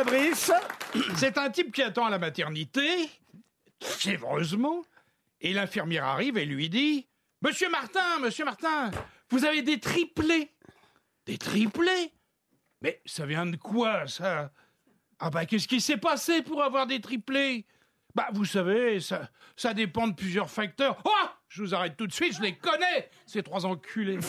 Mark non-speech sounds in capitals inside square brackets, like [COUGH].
Fabrice C'est un type qui attend à la maternité, fiévreusement, et l'infirmière arrive et lui dit Monsieur Martin, monsieur Martin, vous avez des triplés. Des triplés? Mais ça vient de quoi, ça? Ah, bah, qu'est-ce qui s'est passé pour avoir des triplés? Bah, vous savez, ça, ça dépend de plusieurs facteurs. Oh Je vous arrête tout de suite, je les connais, ces trois enculés. [LAUGHS]